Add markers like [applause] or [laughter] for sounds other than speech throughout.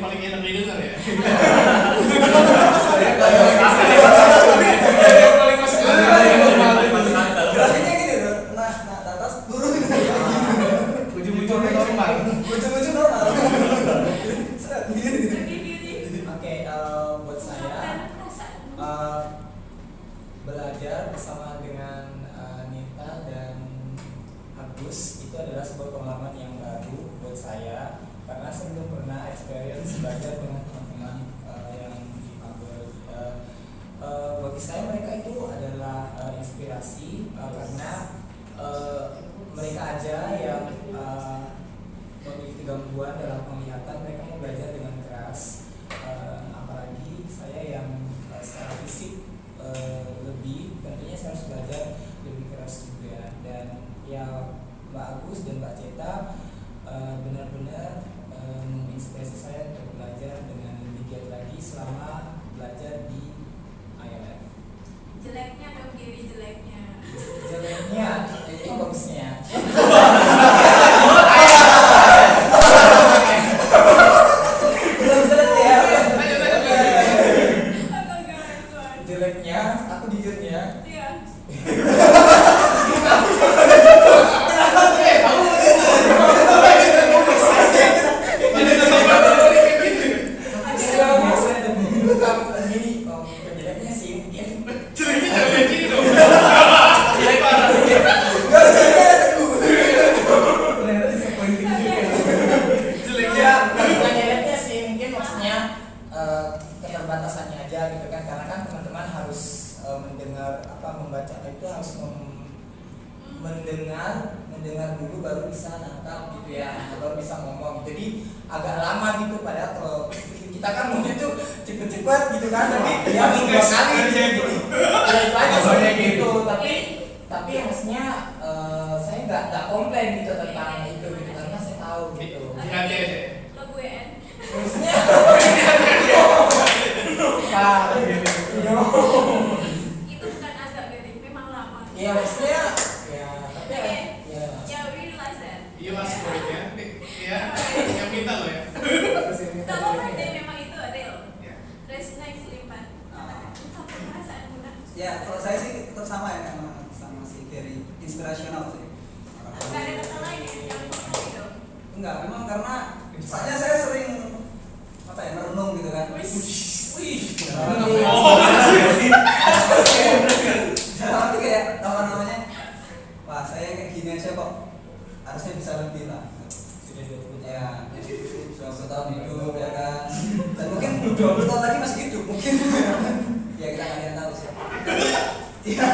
paling enak didengar ya? [laughs] C, uh, map nggak nggak komplain gitu tentang itu gitu karena saya tahu gitu. Lihat deh maksudnya senang karena misalnya saya sering apa ya merenung gitu kan. Wih. Wih gitu. oh. Kayak apa namanya wah saya kayak gini aja kok harusnya bisa lebih lah. Ya berapa tahun hidup ya kan. Dan mungkin 20 tahun lagi masih hidup mungkin. [laughs] Ya kita nggak tahu sih. Ya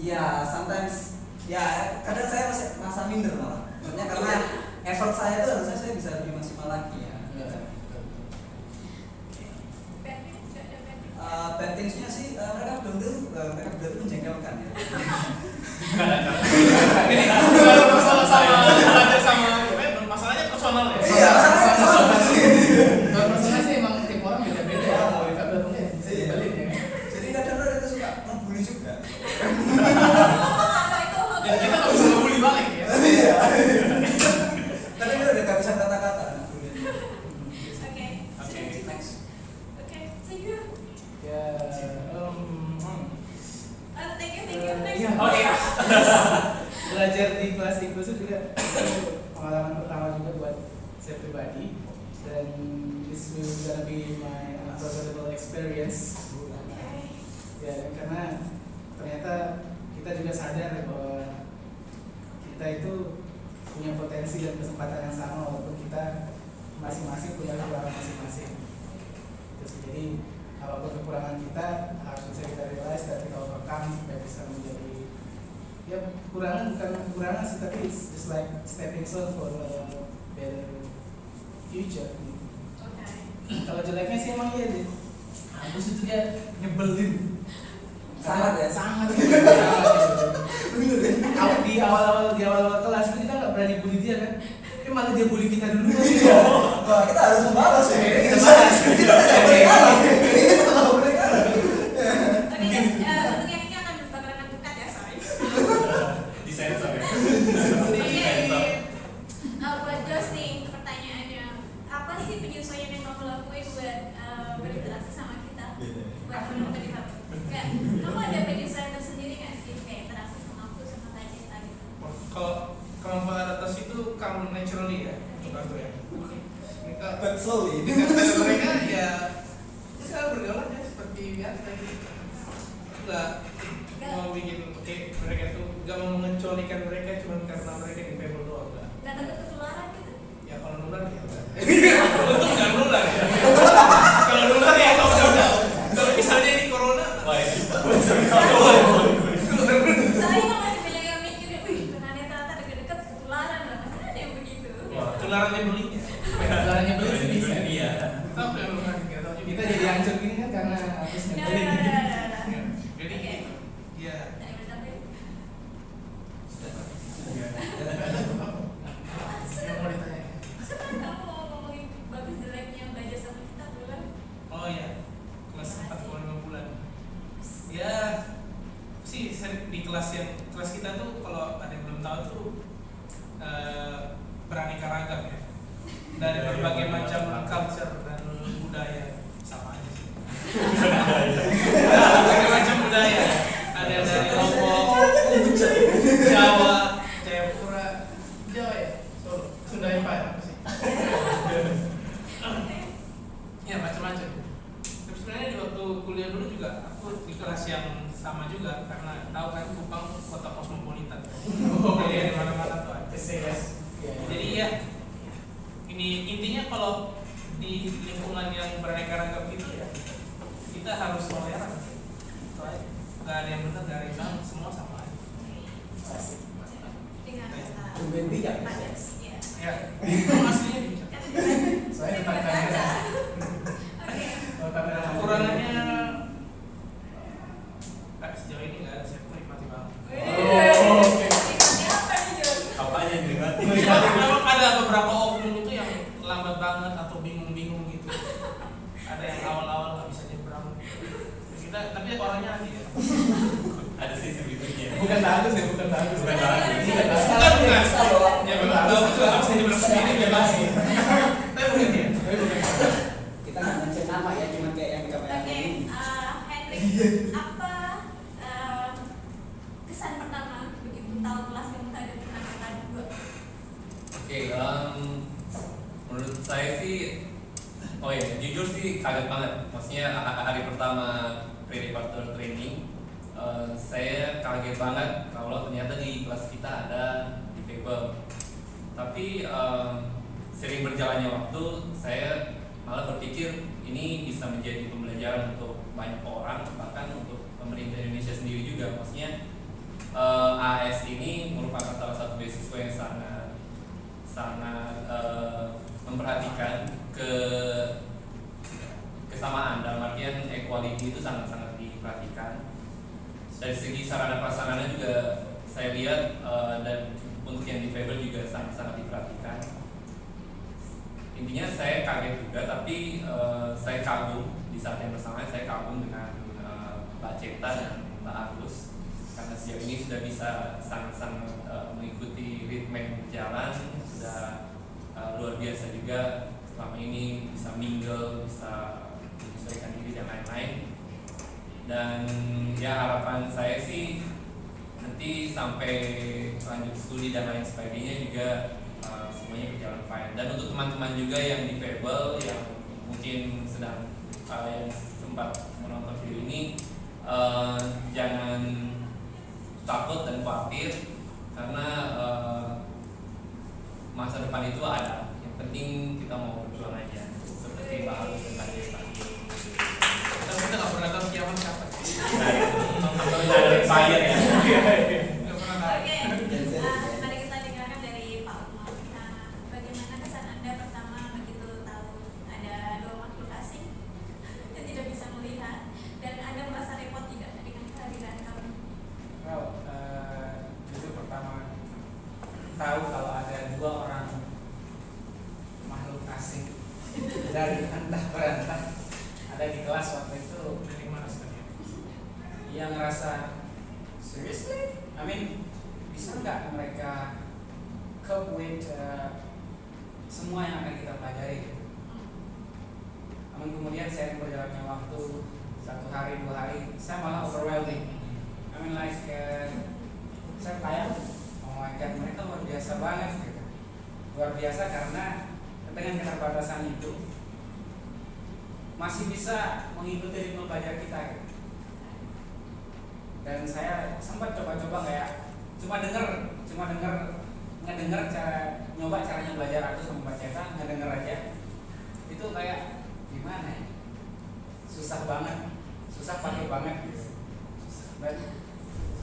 ya sometimes. Ya kadang saya masih masa minder malah. Maksudnya karena iya. effort saya itu harusnya saya bisa lebih maksimal lagi ya. Uh, bad things-nya sih uh, mereka belum uh, eh, mereka belum menjengkelkan ya. [laughs] kesempatan yang sama walaupun kita masing-masing punya kekurangan masing-masing. Terus jadi apa pun kekurangan kita harus bisa kita realize dan kita overcome supaya bisa menjadi ya kekurangan bukan kekurangan sih tapi it's just like stepping stone for a better future. Okay. Nah, kalau jeleknya sih emang iya deh. Kampus itu dia nyebelin. Sangat ya? Sangat. [laughs] Gitu. Gitu bener awal di awal awal di awal awal kelas itu kita nggak berani bully dia kan? Eh malah dia bully kita dulu. Iya. Kita harus membalas ya. Iya. Kita biasa mau bikin oke mereka tuh nggak mau mengecualikan mereka cuma karena mereka di doang nggak nggak ada ketularan gitu ya kalau nular ya. Yeah. [laughs] jalan untuk banyak orang bahkan untuk pemerintah Indonesia sendiri juga. Maksudnya eh, uh, AS ini merupakan salah satu beasiswa yang sangat sangat uh, memperhatikan ke kesamaan. Dalam artian equality itu sangat-sangat diperhatikan. Dari segi sarana prasarana juga saya lihat uh, dan untuk yang di Faber juga sangat-sangat diperhatikan. Intinya saya kaget juga tapi uh, saya kagum di saat yang bersamaan saya kagum dengan eh, uh, Pak Ceta dan Mbak Agus. Karena siang ini sudah bisa sangat-sangat eh, mengikuti ritme jalan berjalan sudah eh, luar biasa juga. Selama ini bisa mingle bisa menyesuaikan diri dan lain-lain. Dan ya harapan saya sih nanti sampai lanjut studi dan lain sebagainya juga semuanya berjalan fine. Dan untuk teman-teman juga yang di Fable yang mungkin sedang kalian sempat menonton video ini uh, jangan takut dan khawatir karena uh, masa depan itu ada. Yang penting dari entah berantah ada di kelas waktu itu sekalian yang ngerasa seriously I mean bisa nggak mereka cope with uh, semua yang akan kita pelajari. Namun kemudian saya berjalannya waktu satu hari dua hari saya malah overwhelming. I mean like uh, saya kayak oh my god mereka luar biasa banget gitu. Luar biasa karena dengan keterbatasan itu masih bisa mengikuti ritme belajar kita gitu. Dan saya sempat coba-coba kayak cuma denger, cuma denger ngedenger cara nyoba caranya belajar aku sama Mbak Ceta ngedenger aja. Itu kayak gimana ya? Susah banget susah pakai banget gitu. But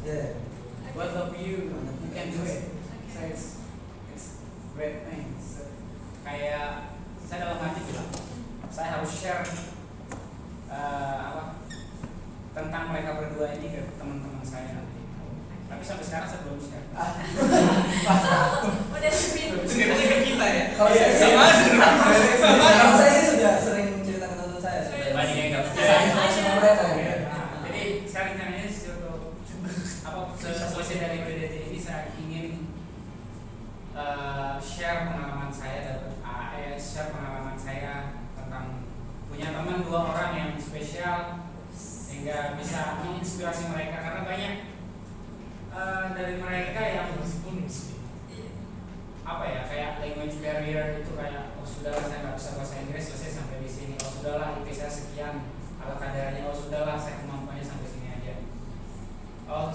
yeah. Both of you? You can do it so it's it's great thing kayak saya dalam hati bilang saya harus share uh, apa tentang mereka berdua ini ke teman-teman saya nanti. Tapi sampai sekarang saya belum share. [laughs] Udah speed Ceritanya ke kita ya? Kalau saya sih- sama aja Kalau saya sih sudah sering cerita ke teman saya. sebenarnya. Banyak yang nggak Saya sama sama mereka ya. Nah, jadi saya rencananya sih untuk apa sesuai dari PDT ini saya ingin uh, share pengalaman saya dapat AS share pengalaman saya tentang punya teman dua orang yang spesial sehingga bisa menginspirasi mereka karena banyak uh, dari mereka yang sih. Apa ya kayak language barrier itu kayak oh sudahlah saya nggak bisa bahasa Inggris selesai sampai di sini. Oh sudahlah IP saya sekian ala kadarnya oh sudahlah saya kemampuannya sampai sini aja. Oh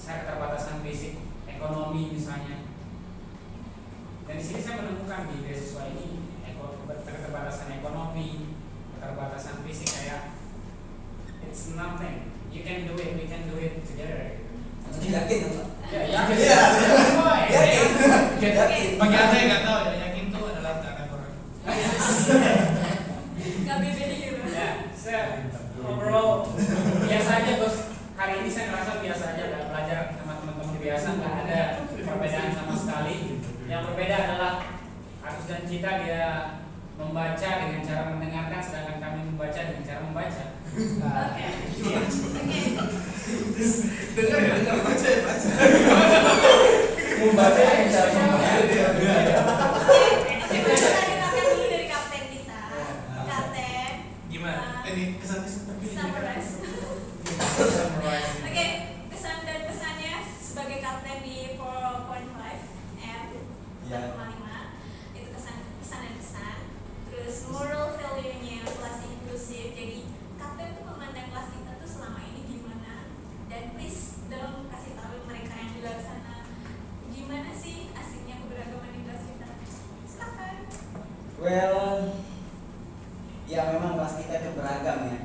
saya keterbatasan basic ekonomi misalnya. Dan di sini saya menemukan di beasiswa ini keterbatasan ekonomi keterbatasan fisik kayak it's nothing do it we can do it together Jadi yakin Pak? ya ya Iya. Yakin. Yakin. bagi anda yang nggak tahu ya yakin tuh adalah ada orang beda gitu Ya, saya overall biasa aja bos. Hari ini saya ngerasa biasa aja nggak belajar sama teman-teman biasa nggak ada perbedaan sama sekali. Yang berbeda adalah Agus dan Cita dia membaca dengan cara mendengarkan, sedangkan kami membaca dengan cara membaca. Oke. iya. oke dengar ya dengar baca ya baca Membaca yang cara membaca. Oke, oke, kita dengarkan dulu dari kapten kita. Kapten, gimana ini kesan kesan terpilih summarize. Summarize. Oke, kesan dan pesannya sebagai kapten di 4.5 M Ya. 4.5 itu kesan pesan dan pesan. Terus moral value-nya kelas inklusif. Jadi kapten tuh memandang kelas kita tuh selama ini gimana dan please dong kasih tahu mereka yang di luar sana gimana sih asiknya keberagaman di kelas kita. Silakan. Well, ya memang kelas kita itu beragam ya.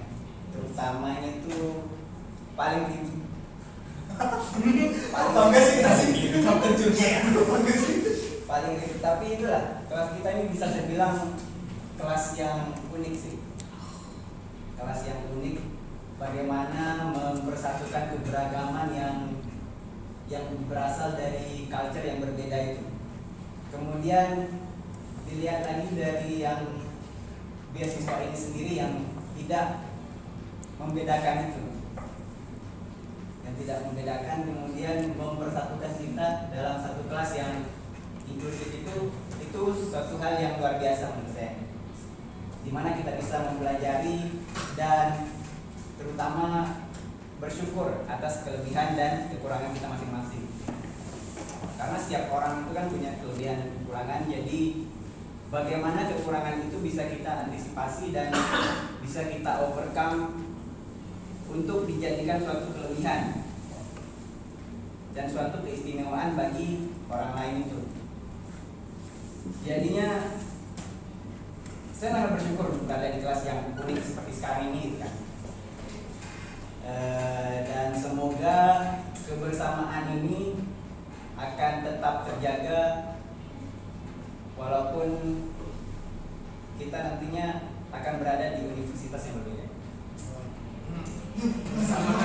Terutamanya itu paling tinggi. [laughs] paling sih kita sih. Bangga sih. Paling tinggi. Tapi itulah kelas kita ini bisa saya bilang kelas yang unik sih. Kelas yang unik. Bagaimana mempersatukan keberagaman yang yang berasal dari culture yang berbeda itu. Kemudian dilihat lagi dari yang beasiswa ini sendiri yang tidak membedakan itu. Yang tidak membedakan kemudian mempersatukan kita dalam satu kelas yang inklusif itu itu suatu hal yang luar biasa menurut saya. Di mana kita bisa mempelajari dan terutama bersyukur atas kelebihan dan kekurangan kita masing-masing. Karena setiap orang itu kan punya kelebihan dan kekurangan jadi bagaimana kekurangan itu bisa kita antisipasi dan [coughs] bisa kita overcome untuk dijadikan suatu kelebihan dan suatu keistimewaan bagi orang lain itu. Jadinya saya sangat bersyukur berada di kelas yang unik seperti sekarang ini kan? Eh, dan semoga kebersamaan ini akan tetap terjaga walaupun kita nantinya akan berada di universitas yang berbeda. [laughs] sama